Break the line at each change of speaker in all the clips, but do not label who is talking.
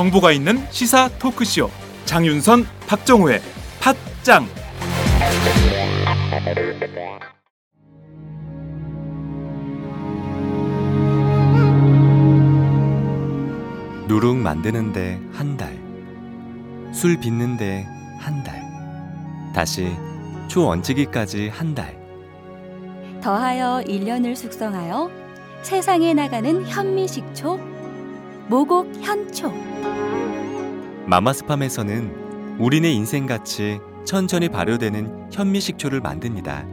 정보가 있는 시사 토크쇼. 장윤선 박정호의 팟짱.
누룩 만드는데 한 달, 술 빚는데 한 달, 다시 초원치기까지 한 달.
더하여 1년을 숙성하여 세상에 나가는 현미식초 모곡 현초
마마스팜에서는 우리네 인생같이 천천히 발효되는 현미식초를 만듭니다.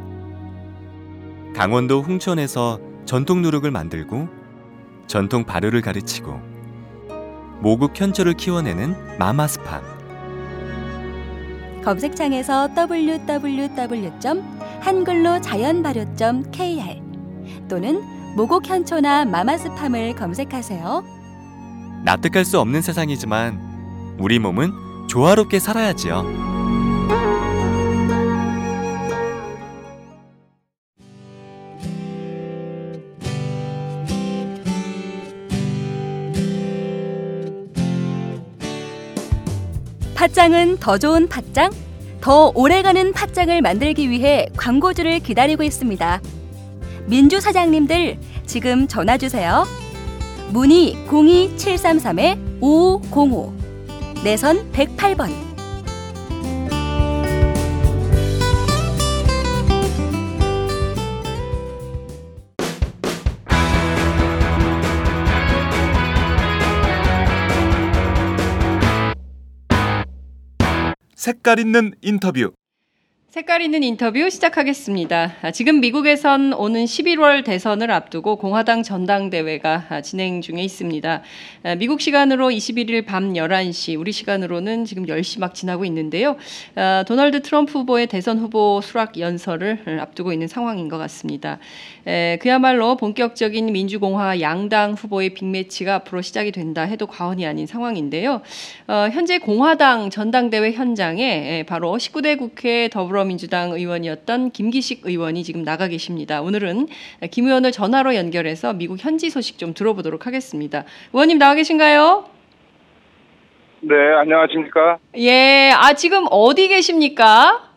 강원도 홍천에서 전통 누룩을 만들고 전통 발효를 가르치고 모국 현초를 키워내는 마마스팜.
검색창에서 www. 한글로 자연발효.kr 또는 모곡 현초나 마마스팜을 검색하세요.
납득할 수 없는 세상이지만 우리 몸은 조화롭게 살아야지요.
팥장은 더 좋은 팥장, 더 오래가는 팥장을 만들기 위해 광고주를 기다리고 있습니다. 민주 사장님들 지금 전화 주세요. 문의 02733-5505 내선 108번.
색깔 있는 인터뷰
색깔 있는 인터뷰 시작하겠습니다. 아, 지금 미국에선 오는 11월 대선을 앞두고 공화당 전당대회가 아, 진행 중에 있습니다. 아, 미국 시간으로 21일 밤 11시, 우리 시간으로는 지금 10시 막 지나고 있는데요. 도널드 트럼프 후보의 대선 후보 수락 연설을 앞두고 있는 상황인 것 같습니다. 그야말로 본격적인 민주공화 양당 후보의 빅매치가 앞으로 시작이 된다 해도 과언이 아닌 상황인데요. 어, 현재 공화당 전당대회 현장에 바로 19대 국회 더불어 더불어민주당 의원이었던 김기식 의원이 지금 나가 계십니다. 오늘은 김 의원을 전화로 연결해서 미국 현지 소식 좀 들어보도록 하겠습니다. 의원님 나와 계신가요?
네, 안녕하십니까?
예, 아 지금 어디 계십니까?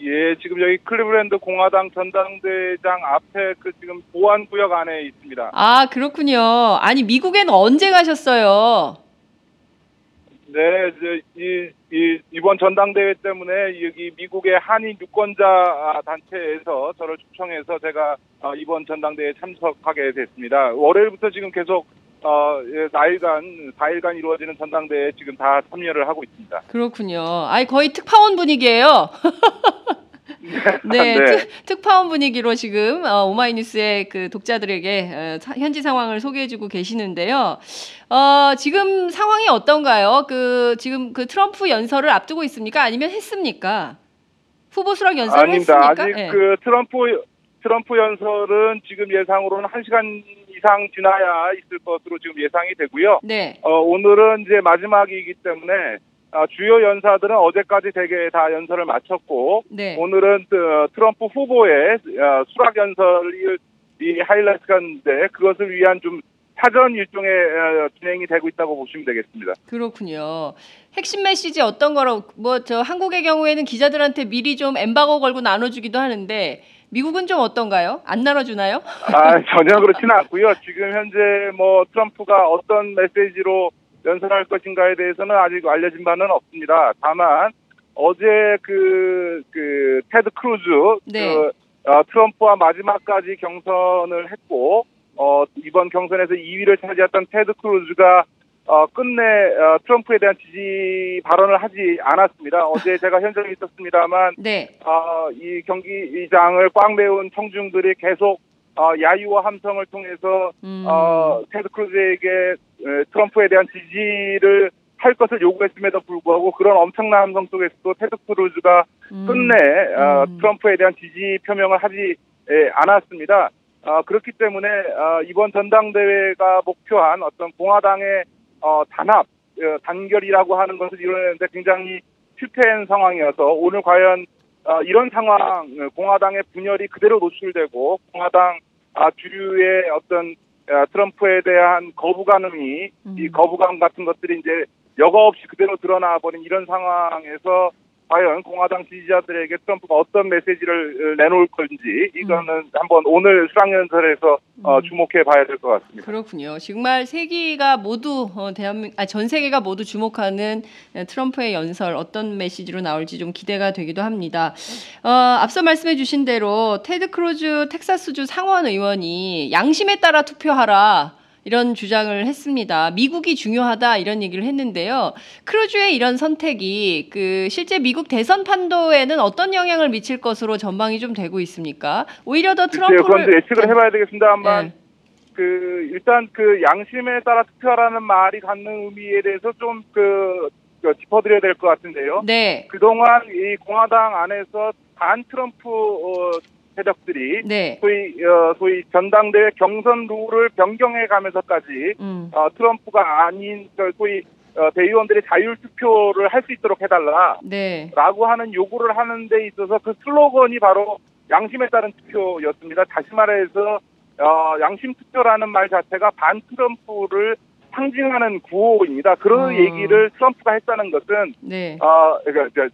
예, 지금 여기 클리브랜드 공화당 전당대장 앞에 그 지금 보안 구역 안에 있습니다.
아, 그렇군요. 아니 미국엔 언제 가셨어요?
네, 이제 이, 이 이번 전당대회 때문에 여기 미국의 한인 유권자 단체에서 저를 초청해서 제가 어, 이번 전당대회에 참석하게 됐습니다. 월요일부터 지금 계속 어, 4일간, 4일간 이루어지는 전당대회에 지금 다 참여를 하고 있습니다.
그렇군요. 아니, 거의 특파원 분위기예요. 네, 네. 특, 파원 분위기로 지금 어, 오마이뉴스의 그 독자들에게 어, 사, 현지 상황을 소개해주고 계시는데요. 어, 지금 상황이 어떤가요? 그 지금 그 트럼프 연설을 앞두고 있습니까? 아니면 했습니까? 후보 수락 연설을
아닙니다.
했습니까?
아직 네. 그 트럼프 트럼프 연설은 지금 예상으로는 1 시간 이상 지나야 있을 것으로 지금 예상이 되고요.
네.
어, 오늘은 이제 마지막이기 때문에 아, 주요 연사들은 어제까지 대개 다 연설을 마쳤고 네. 오늘은 그 트럼프 후보의 어, 수락 연설이 하이라이트가 있는데 그것을 위한 좀 사전 일종의 어, 진행이 되고 있다고 보시면 되겠습니다.
그렇군요. 핵심 메시지 어떤 거라고 뭐저 한국의 경우에는 기자들한테 미리 좀 엠바고 걸고 나눠주기도 하는데 미국은 좀 어떤가요? 안 나눠주나요?
아 전혀 그렇지는 않고요. 지금 현재 뭐 트럼프가 어떤 메시지로 연설할 것인가에 대해서는 아직 알려진 바는 없습니다. 다만 어제 그, 그, 테드 크루즈, 네. 그, 어, 트럼프와 마지막까지 경선을 했고, 어, 이번 경선에서 2위를 차지했던 테드 크루즈가 어, 끝내 어, 트럼프에 대한 지지 발언을 하지 않았습니다. 어제 제가 현장에 있었습니다만, 네. 어, 이 경기장을 꽉 메운 청중들이 계속 어, 야유와 함성을 통해서 음. 어, 테드 크루즈에게 트럼프에 대한 지지를 할 것을 요구했음에도 불구하고 그런 엄청난 함성 속에서도 테드 크루즈가 음. 끝내 어, 음. 트럼프에 대한 지지 표명을 하지 에, 않았습니다. 어, 그렇기 때문에 어, 이번 전당대회가 목표한 어떤 공화당의 어, 단합, 어, 단결이라고 하는 것을 이루는데 굉장히 실패한 상황이어서 오늘 과연 어, 이런 상황, 공화당의 분열이 그대로 노출되고 공화당 아, 주류의 어떤 어, 트럼프에 대한 거부감이
음.
이 거부감 같은 것들이 이제 여과 없이 그대로 드러나 버린 이런 상황에서 과연 공화당 지지자들에게 트럼프가 어떤 메시지를 어, 내놓을 건지 이거는 한번 오늘 수락연설에서 어,
음.
주목해 봐야 될 것 같습니다.
그렇군요. 정말 세계가 모두 어, 대한민 아, 전 세계가 모두 주목하는 어, 트럼프의 연설 어떤 메시지로 나올지 좀 기대가 되기도 합니다. 어, 앞서 말씀해 주신 대로 테드 크루즈 텍사스주 상원 의원이 양심에 따라 투표하라. 이런 주장을 했습니다. 미국이 중요하다 이런 얘기를 했는데요. 크루즈의 이런 선택이 그 실제 미국 대선 판도에는 어떤 영향을 미칠 것으로 전망이 좀 되고 있습니까? 오히려 더
글쎄요, 그건
트럼프를
예측을 해봐야 되겠습니다만
네.
그 일단 그 양심에 따라 투표하라는 말이 갖는 의미에 대해서 좀그 그 짚어드려야 될 것 같은데요.
네.
그동안 이 공화당 안에서 반 트럼프 어, 세력들이
네.
소위 어, 소위 전당대회 경선 룰을 변경해 가면서까지
음.
어, 트럼프가 아닌 그 소위 어, 대의원들이 자율 투표를 할 수 있도록 해달라라고
네.
하는 요구를 하는 데 있어서 그 슬로건이 바로 양심에 따른 투표였습니다. 다시 말해서 어, 양심 투표라는 말 자체가 반 트럼프를 상징하는 구호입니다. 그런
음.
얘기를 트럼프가 했다는 것은
네.
어, 그러니까 저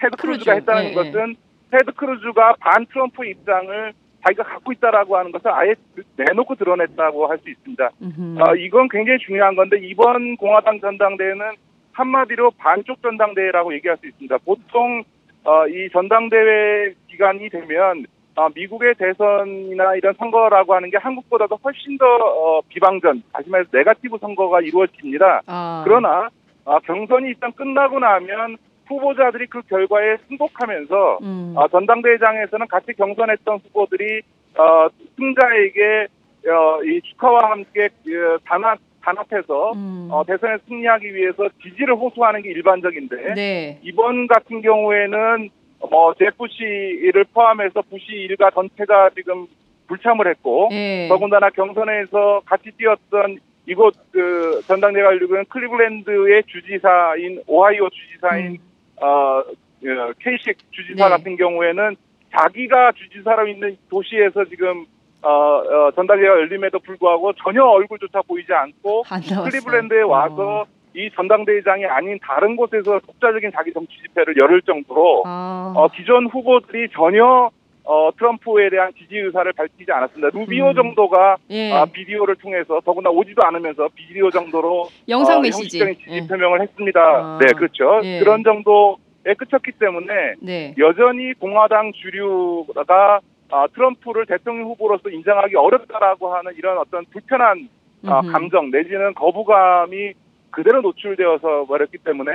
테드
크루즈,
크루즈가 했다는
예,
것은 테드 크루즈가 반 트럼프 입장을 자기가 갖고 있다라고 하는 것을 아예 내놓고 드러냈다고 할 수 있습니다.
음흠.
어, 이건 굉장히 중요한 건데 이번 공화당 전당대회는 한마디로 반쪽 전당대회라고 얘기할 수 있습니다. 보통 어, 이 전당대회 기간이 되면 어, 미국의 대선이나 이런 선거라고 하는 게 한국보다도 훨씬 더 어, 비방전, 다시 말해서 네가티브 선거가 이루어집니다.
아.
그러나 어, 경선이 일단 끝나고 나면 후보자들이 그 결과에 승복하면서
음.
어, 전당대회장에서는 같이 경선했던 후보들이 어, 승자에게 어, 이 축하와 함께 어, 단합 단합해서
음.
어, 대선에 승리하기 위해서 지지를 호소하는 게 일반적인데
네.
이번 같은 경우에는 뭐 제프시를 포함해서 부시 일가 전체가 지금 불참을 했고
예.
더군다나 경선에서 같이 뛰었던 이곳 그 전당대회가 열리고는 클리블랜드의 주지사인 오하이오 주지사인
음.
어, 어, 케이식 주지사
네.
같은 경우에는 자기가 주지사로 있는 도시에서 지금 어, 어, 전당대회가 열림에도 불구하고 전혀 얼굴조차 보이지 않고. 클리블랜드에 와서
어.
이 전당대회장이 아닌 다른 곳에서 독자적인 자기 정치 집회를 열을 정도로
아.
어, 기존 후보들이 전혀 어, 트럼프에 대한 지지 의사를 밝히지 않았습니다. 루비오
음.
정도가
예.
아, 비디오를 통해서 더구나 오지도 않으면서 비디오 정도로
영상
어,
메시지.
형식적인 지지
예.
표명을 했습니다.
아.
네, 그렇죠.
예.
그런 정도에 그쳤기 때문에
네.
여전히 공화당 주류가 아, 트럼프를 대통령 후보로서 인정하기 어렵다라고 하는 이런 어떤 불편한 아. 감정 내지는 거부감이 그대로 노출되어서 버렸기 때문에.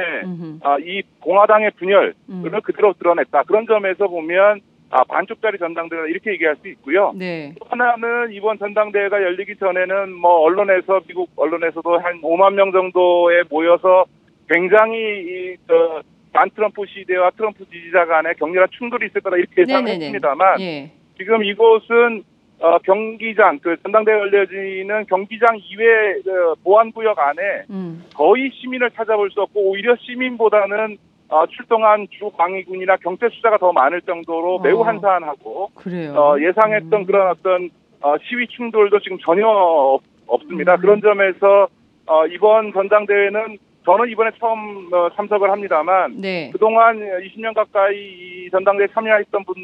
아, 이 공화당의 분열을
음.
그대로 드러냈다. 그런 점에서 보면 아, 반쪽짜리 전당대회다 이렇게 얘기할 수 있고요.
네.
또 하나는 이번 전당대회가 열리기 전에는 뭐 언론에서 미국 언론에서도 한 5만 명 정도에 모여서 굉장히 이, 저, 반 트럼프 시대와 트럼프 지지자 간의 격렬한 충돌이 있을 거다 이렇게 예상을
네네네.
했습니다만
예.
지금 이곳은 어, 경기장 그 전당대회 열려지는 경기장 이외 그 보안 구역 안에
음.
거의 시민을 찾아볼 수 없고 오히려 시민보다는 어, 출동한 주 방위군이나 경찰 수사가 더 많을 정도로 매우
어.
한산하고
그래요.
어, 예상했던
음.
그런 어떤 어, 시위 충돌도 지금 전혀 없- 없습니다.
음.
그런 점에서 어, 이번 전당대회는 저는 이번에 처음 어, 참석을 합니다만
네.
그동안 20년 가까이 이 전당대회 참여했던 분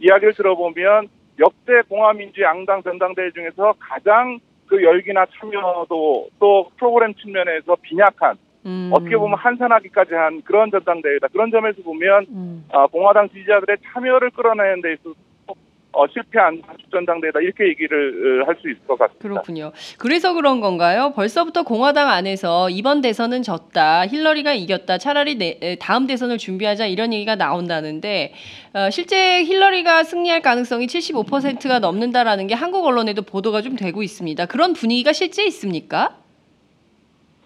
이야기를 들어보면 역대 공화민주 양당 전당대회 중에서 가장 그 열기나 참여도 또 프로그램 측면에서 빈약한
음.
어떻게 보면 한산하기까지 한 그런 전당대회다. 그런 점에서 보면
음.
아, 공화당 지지자들의 참여를 끌어내는 데 있어서 어, 실패한 전당대회다 이렇게 얘기를 할 수 있을 것 같습니다.
그렇군요. 그래서 그런 건가요? 벌써부터 공화당 안에서 이번 대선은 졌다, 힐러리가 이겼다, 차라리 내, 에, 다음 대선을 준비하자 이런 얘기가 나온다는데 어, 실제 힐러리가 승리할 가능성이 75%가 넘는다라는 게 한국 언론에도 보도가 좀 되고 있습니다. 그런 분위기가 실제 있습니까?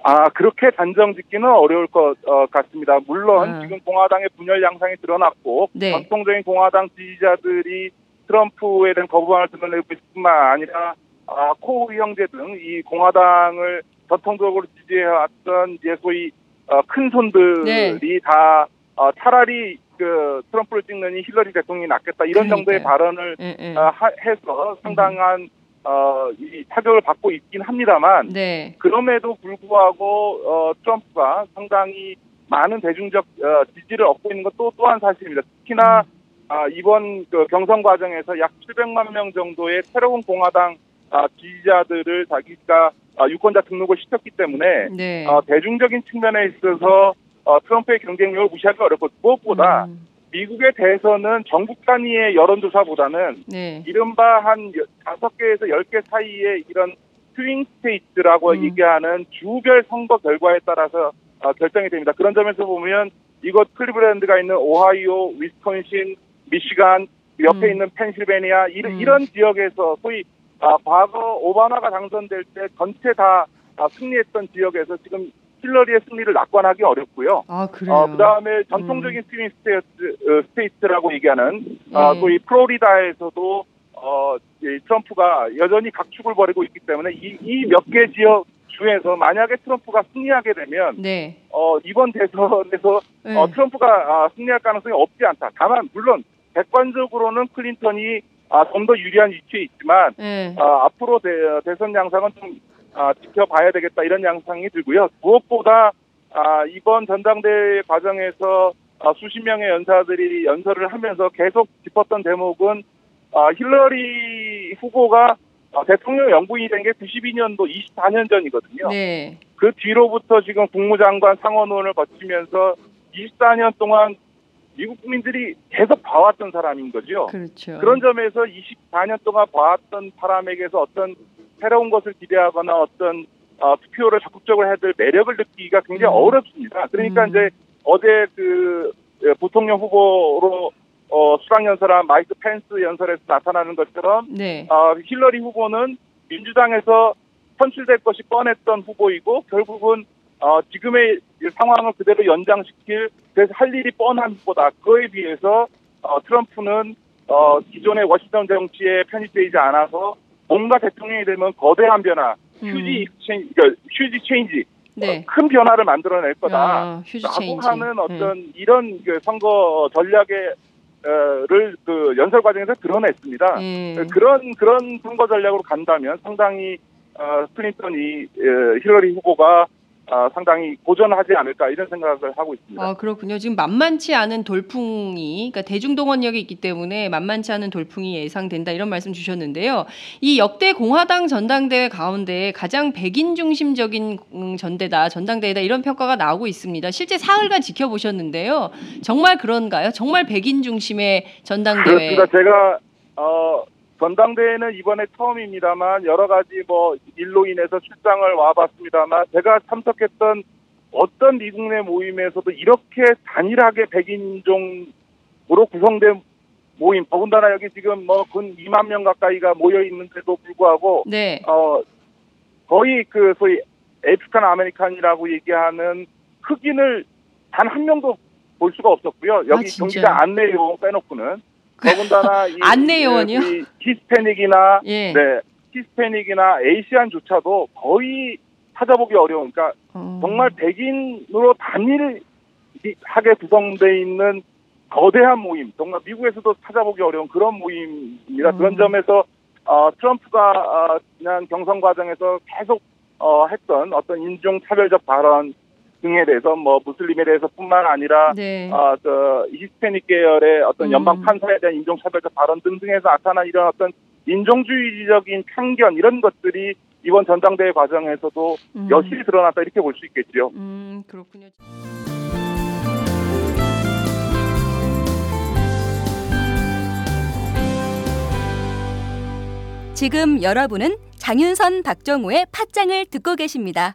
아 그렇게 단정 짓기는 어려울 것 어, 같습니다. 물론
아.
지금 공화당의 분열 양상이 드러났고
네.
전통적인 공화당 지지자들이 트럼프에 대한 거부감을 드러내고 있을 뿐만 아니라 아, 코우 형제 등 이 공화당을 전통적으로 지지해왔던 이제 소위 어, 큰 손들이
네.
다 어, 차라리 그 트럼프를 찍는 이 힐러리 대통령이 낫겠다 이런
그러니까요.
정도의 발언을
예, 예.
어, 하- 해서 상당한 어, 이 타격을 받고 있긴 합니다만
네.
그럼에도 불구하고 어, 트럼프가 상당히 많은 대중적 어, 지지를 얻고 있는 것또 또한 사실입니다. 특히나 아, 이번 그 경선 과정에서 약 700만 명 정도의 새로운 공화당 아, 지지자들을 자기가 아, 유권자 등록을 시켰기 때문에
네.
어, 대중적인 측면에 있어서 어, 트럼프의 경쟁력을 무시하기 어렵고 무엇보다
음,
미국의 대선은 전국 단위의 여론조사보다는
네.
이른바 한 여- 다섯 개에서 열 개 사이의 이런 swing state라고
음.
얘기하는 주별 선거 결과에 따라서 어, 결정이 됩니다. 그런 점에서 보면 이곳 클리브랜드가 있는 오하이오, 위스콘신, 미시간, 옆에
음.
있는 펜실베니아 이런,
음.
이런 지역에서 소위 아, 과거 오바마가 당선될 때 전체 다 아, 승리했던 지역에서 지금 힐러리의 승리를 낙관하기 어렵고요.
아, 그래요.
어, 그다음에 전통적인 swing state, 어, state라고 얘기하는 어,
네.
소위 플로리다에서도 어, 이 트럼프가 여전히 각축을 벌이고 있기 때문에 이 몇 개 지역 주에서 만약에 트럼프가 승리하게 되면
네.
어, 이번 대선에서
네.
어, 트럼프가 아, 승리할 가능성이 없지 않다. 다만 물론 객관적으로는 클린턴이 아, 좀 더 유리한 위치에 있지만
네.
아, 앞으로 대, 선 양상은 좀 아, 지켜봐야 되겠다 이런 양상이 들고요. 무엇보다 아, 이번 전당대회 과정에서 아, 수십 명의 연사들이 연설을 하면서 계속 짚었던 대목은 아, 힐러리 후보가 아, 대통령 영부인이 된 게 92년도 24년 전이거든요.
네.
그 뒤로부터 지금 국무장관 상원원을 거치면서 24년 동안 미국 국민들이 계속 봐왔던 사람인 거죠.
그렇죠.
그런 점에서 24년 동안 봐왔던 사람에게서 어떤 새로운 것을 기대하거나 어떤 어, 투표를 적극적으로 해야 될 매력을 느끼기가 굉장히
음.
어렵습니다. 그러니까
음.
이제 어제 그 예, 부통령 후보로 어, 수락 연설한 마이크 펜스 연설에서 나타나는 것처럼
네.
어, 힐러리 후보는 민주당에서 선출될 것이 뻔했던 후보이고 결국은 어, 지금의 이 상황을 그대로 연장시킬 그래서 할 일이 뻔한 후보다. 그에 비해서 어, 트럼프는 어, 기존의 워싱턴 정치에 편입되지 않아서 뭔가 대통령이 되면 거대한 변화, huge change, 그러니까 huge change,
음. 네.
어, 큰 변화를 만들어낼 거다.
아,
라고. 하는 어떤 이런 그 선거 전략의 를 그 연설 과정에서 드러냈습니다.
네.
그런 그런 선거 전략으로 간다면 상당히 어, 클린턴이 어, 힐러리 후보가 어, 상당히 고전하지 않을까 이런 생각을 하고 있습니다.
아, 그렇군요. 지금 만만치 않은 돌풍이, 그러니까 대중동원력이 있기 때문에 만만치 않은 돌풍이 예상된다 이런 말씀 주셨는데요. 이 역대 공화당 전당대회 가운데 가장 백인 중심적인 음, 전대다, 전당대회다 이런 평가가 나오고 있습니다. 실제 사흘간 지켜보셨는데요. 정말 그런가요? 정말 백인 중심의 전당대회.
그렇습니다. 제가 어, 전당대회는 이번에 처음입니다만 여러 가지 뭐 일로 인해서 출장을 와봤습니다만 제가 참석했던 어떤 미국 내 모임에서도 이렇게 단일하게 백인종으로 구성된 모임 더군다나 여기 지금 뭐 근 2만 명 가까이가 모여 있는데도 불구하고
네.
어 거의 그 소위 African American이라고 얘기하는 흑인을 단 한 명도 볼 수가 없었고요. 여기
아?
경기장 안내 요원 빼놓고는 더군다나 이
안내 요원이요?
이 히스패닉이나
예.
네 히스패닉이나 에이시안조차도 거의 찾아보기 어려운 그러니까
어.
정말 백인으로 단일하게 구성돼 있는 거대한 모임, 정말 미국에서도 찾아보기 어려운 그런 모임입니다.
음.
그런 점에서 어, 트럼프가 어, 지난 경선 과정에서 계속 어, 했던 어떤 인종 차별적 발언 등에 대해서 뭐 무슬림에 대해서뿐만 아니라
네.
어, 저 히스패닉 계열의 어떤
음.
연방 판사에 대한 인종 차별적 발언 등등에서 나타난 이런 어떤 인종주의적인 편견 이런 것들이 이번 전당대회 과정에서도
음.
여실히 드러났다 이렇게 볼 수 있겠죠.
음, 그렇군요.
지금 여러분은 장윤선 박정우의 팟짱을 듣고 계십니다.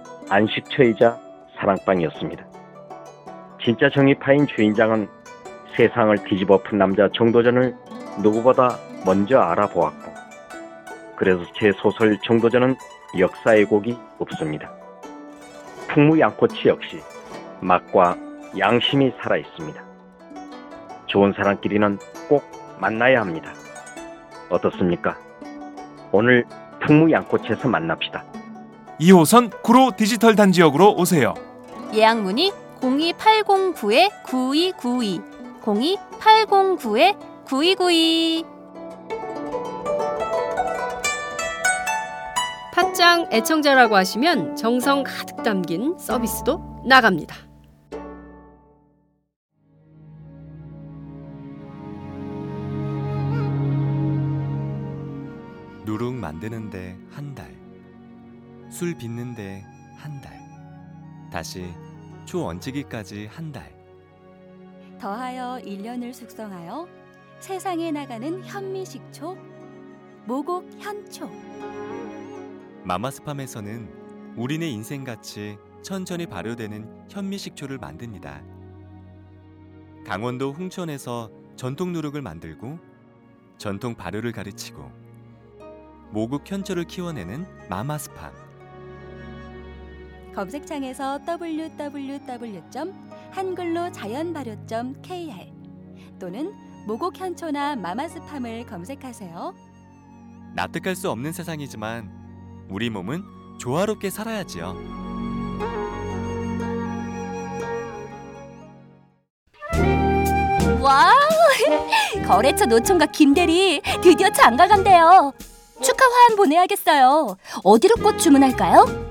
안식처이자 사랑방이었습니다. 진짜 정의파인 주인장은 세상을 뒤집어 푼 남자 정도전을 누구보다 먼저 알아보았고 그래서 제 소설 정도전은 역사의 곡이 없습니다. 풍무양꼬치 역시 맛과 양심이 살아 있습니다. 좋은 사람끼리는 꼭 만나야 합니다. 어떻습니까? 오늘 풍무양꼬치에서 만납시다.
2호선 구로 디지털 단지역으로 오세요.
예약 문의 02809-9292 02809-9292
팟짱 애청자라고 하시면 정성 가득 담긴 서비스도 나갑니다.
누룩 만드는데 한 달, 술 빚는데 한 달, 다시 초원치기까지 한 달.
더하여 1년을 숙성하여 세상에 나가는 현미식초 모곡 현초
마마스팜에서는 우리네 인생같이 천천히 발효되는 현미식초를 만듭니다. 강원도 홍천에서 전통 누룩을 만들고 전통 발효를 가르치고 모국 현초를 키워내는 마마스팜.
검색창에서 www. 한글로 자연발효.kr 또는 모곡 현초나 마마스팜을 검색하세요.
납득할 수 없는 세상이지만 우리 몸은 조화롭게 살아야지요.
와우! 거래처 노총각 김대리 드디어 장가 간대요. 축하 화한 보내야겠어요. 어디로 꽃 주문할까요?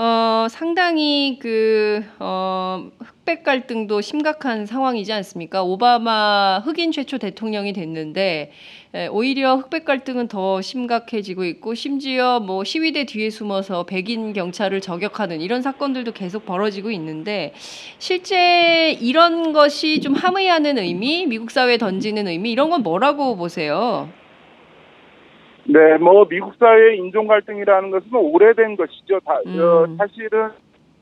어, 상당히 그 어, 흑백 갈등도 심각한 상황이지 않습니까? 오바마 흑인 최초 대통령이 됐는데 에, 오히려 흑백 갈등은 더 심각해지고 있고 심지어 뭐 시위대 뒤에 숨어서 백인 경찰을 저격하는 이런 사건들도 계속 벌어지고 있는데 실제 이런 것이 좀 함의하는 의미, 미국 사회에 던지는 의미 이런 건 뭐라고 보세요?
네, 뭐 미국 사회의 인종 갈등이라는 것은 오래된 것이죠. 다,
음.
어, 사실은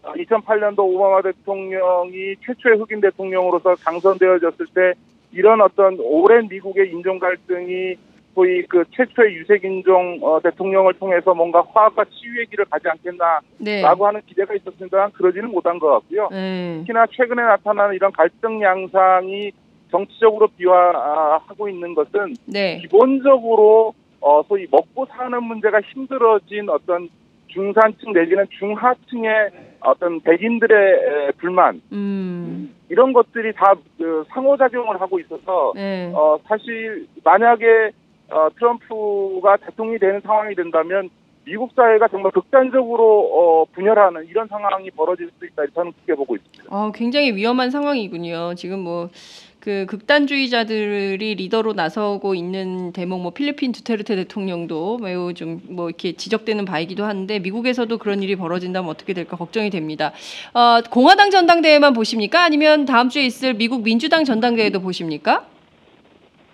2008년도 오바마 대통령이 최초의 흑인 대통령으로서 당선되어졌을 때 이런 어떤 오랜 미국의 인종 갈등이 소위 그 최초의 유색 인종 어, 대통령을 통해서 뭔가 화합과 치유의 길을 가지 않겠나라고
네.
하는 기대가 있었습니다만 그러지는 못한 것 같고요.
네.
특히나 최근에 나타나는 이런 갈등 양상이 정치적으로 비화하고 있는 것은
네.
기본적으로 어 소위 먹고 사는 문제가 힘들어진 어떤 중산층 내지는 중하층의 어떤 백인들의 에, 불만
음.
이런 것들이 다 그, 상호작용을 하고 있어서
네.
어 사실 만약에 어 트럼프가 대통령이 되는 상황이 된다면 미국 사회가 정말 극단적으로 어 분열하는 이런 상황이 벌어질 수 있다 저는 그렇게 보고 있습니다.
어, 굉장히 위험한 상황이군요. 지금 뭐 그 극단주의자들이 리더로 나서고 있는 대목 뭐 필리핀 두테르테 대통령도 매우 좀 뭐 이렇게 지적되는 바이기도 한데 미국에서도 그런 일이 벌어진다면 어떻게 될까 걱정이 됩니다. 어, 공화당 전당대회만 보십니까? 아니면 다음 주에 있을 미국 민주당 전당대회도 보십니까?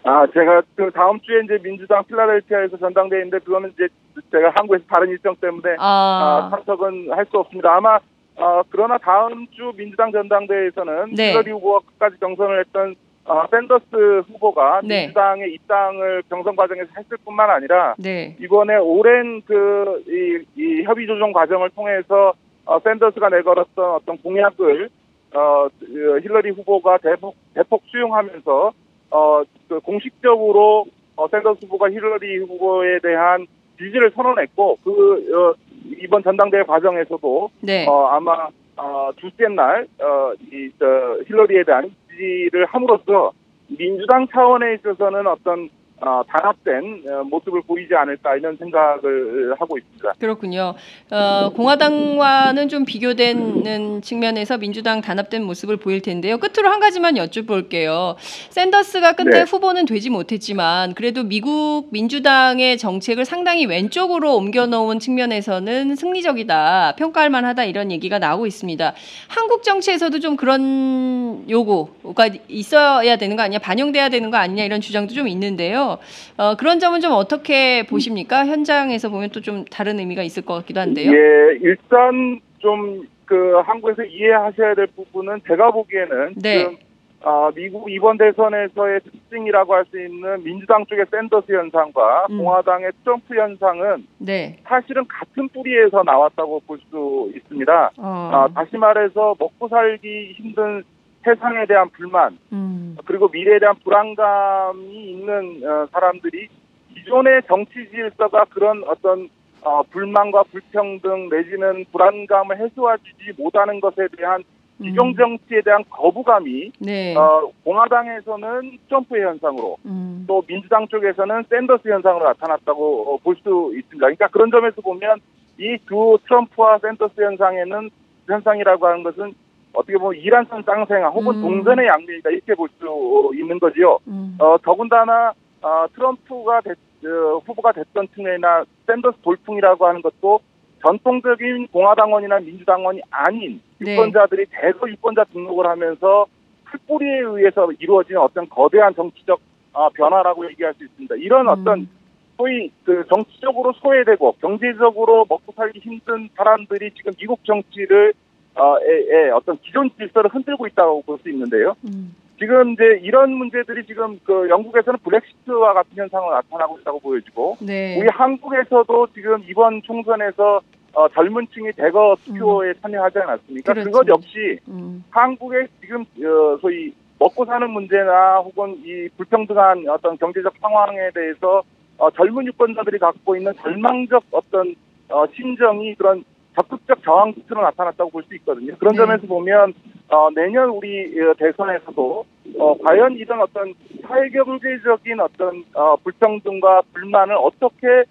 아, 제가 그 다음 주에 이제 민주당 필라델피아에서 전당대회인데 그거는 이제 제가 한국에서 다른 일정 때문에 아,
아,
참석은 할 수 없습니다. 아마 어, 그러나 다음 주 민주당 전당대회에서는
네.
힐러리 후보가 끝까지 경선을 했던 어, 샌더스 후보가
네.
민주당의 입당을 경선 과정에서 했을 뿐만 아니라
네.
이번에 오랜 그, 이, 이 협의 조정 과정을 통해서 어, 샌더스가 내걸었던 어떤 공약을 어, 그 힐러리 후보가 대폭, 대폭 수용하면서 어, 그 공식적으로 어, 샌더스 후보가 힐러리 후보에 대한 지지를 선언했고 그 어, 이번 전당대회 과정에서도
네.
어, 아마 어, 둘째 날 어, 이, 저, 힐러리에 대한 지지를 함으로써 민주당 차원에 있어서는 어떤 어, 단합된 어, 모습을 보이지 않을까 이런 생각을 하고 있습니다.
그렇군요. 어, 공화당과는 좀 비교되는 측면에서 민주당 단합된 모습을 보일 텐데요. 끝으로 한 가지만 여쭤볼게요. 샌더스가 끝내
네.
후보는 되지 못했지만 그래도 미국 민주당의 정책을 상당히 왼쪽으로 옮겨놓은 측면에서는 승리적이다, 평가할 만하다 이런 얘기가 나오고 있습니다. 한국 정치에서도 좀 그런 요구가 있어야 되는 거 아니냐, 반영돼야 되는 거 아니냐 이런 주장도 좀 있는데요. 어, 그런 점은 좀 어떻게 보십니까? 현장에서 보면 또 좀 다른 의미가 있을 것 같기도 한데요.
예, 일단 좀 그 한국에서 이해하셔야 될 부분은 제가 보기에는
네.
지금 어, 미국 이번 대선에서의 특징이라고 할 수 있는 민주당 쪽의 샌더스 현상과
음.
공화당의 트럼프 현상은
네.
사실은 같은 뿌리에서 나왔다고 볼 수 있습니다.
어,
아, 다시 말해서 먹고 살기 힘든 세상에 대한 불만
음,
그리고 미래에 대한 불안감이 있는 어, 사람들이 기존의 정치 질서가 그런 어떤 어, 불만과 불평등 내지는 불안감을 해소하지 못하는 것에 대한 기존 정치에 대한 거부감이
음. 네.
어, 공화당에서는 트럼프의 현상으로
음,
또 민주당 쪽에서는 샌더스 현상으로 나타났다고 어, 볼수 있습니다. 그러니까 그런 점에서 보면 이 두 트럼프와 샌더스 현상에는 현상이라고 하는 것은 어떻게 보면 이란선 쌍생아 혹은
음.
동전의 양면이다 이렇게 볼 수 있는 거지요.
음,
어, 더군다나 어, 트럼프가 됐, 어, 후보가 됐던 층이나 샌더스 돌풍이라고 하는 것도 전통적인 공화당원이나 민주당원이 아닌
네.
유권자들이 대거 유권자 등록을 하면서 풀뿌리에 의해서 이루어진 어떤 거대한 정치적 어, 변화라고 얘기할 수 있습니다. 이런 어떤
음.
소위 그 정치적으로 소외되고 경제적으로 먹고 살기 힘든 사람들이 지금 미국 정치를 어, 에, 에, 어떤 기존 질서를 흔들고 있다고 볼 수 있는데요.
음,
지금 이제 이런 문제들이 지금 그 영국에서는 브렉시트와 같은 현상으로 나타나고 있다고 보여지고
네.
우리 한국에서도 지금 이번 총선에서 어, 젊은 층이 대거 투표에 참여하지 않았습니까?
그렇죠.
그것 역시
음,
한국의 지금 어, 소위 먹고 사는 문제나 혹은 이 불평등한 어떤 경제적 상황에 대해서 어, 젊은 유권자들이 갖고 있는 절망적 어떤 어, 심정이 그런 적극적 저항 기투로 나타났다고 볼 수 있거든요. 그런
네.
점에서 보면 어, 내년 우리 어, 대선에서도 어, 과연 이런 어떤 사회경제적인 어떤 어, 불평등과 불만을 어떻게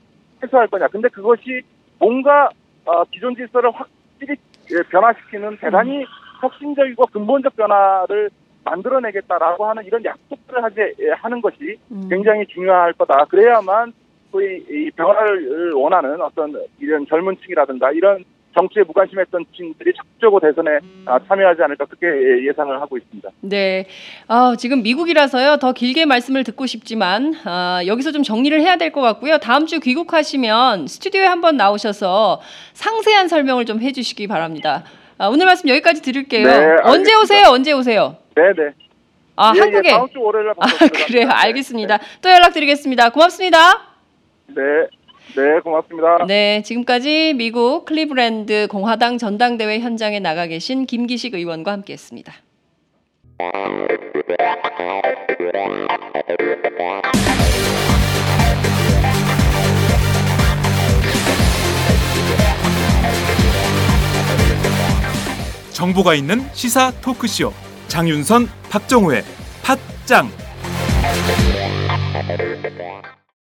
해소할 거냐. 근데 그것이 뭔가 어, 기존 질서를 확실히 예, 변화시키는 대단히 혁신적이고 근본적 변화를 만들어내겠다라고 하는 이런 약속들을 하지 예, 하는 것이
음.
굉장히 중요할 거다. 그래야만 소위 이 변화를 원하는 어떤 이런 젊은 층이라든가 이런 정치에 무관심했던 층들이 적극적으로 대선에 아, 참여하지 않을까 그렇게 예, 예상을 하고 있습니다.
네. 아, 지금 미국이라서요. 더 길게 말씀을 듣고 싶지만 아, 여기서 좀 정리를 해야 될 것 같고요. 다음 주 귀국하시면 스튜디오에 한번 나오셔서 상세한 설명을 좀 해주시기 바랍니다. 아, 오늘 말씀 여기까지 드릴게요.
네,
언제. 오세요? 언제 오세요?
네 네.
아,
예,
한국에.
예, 다음 주 월요일에
아, 그래요.
들어갑니다.
알겠습니다. 또 연락드리겠습니다. 고맙습니다.
네, 네, 고맙습니다.
네, 지금까지 미국 클리브랜드 공화당 전당대회 현장에 나가 계신 김기식 의원과 함께했습니다.
정보가 있는 시사 토크쇼 장윤선 박정호의 팟짱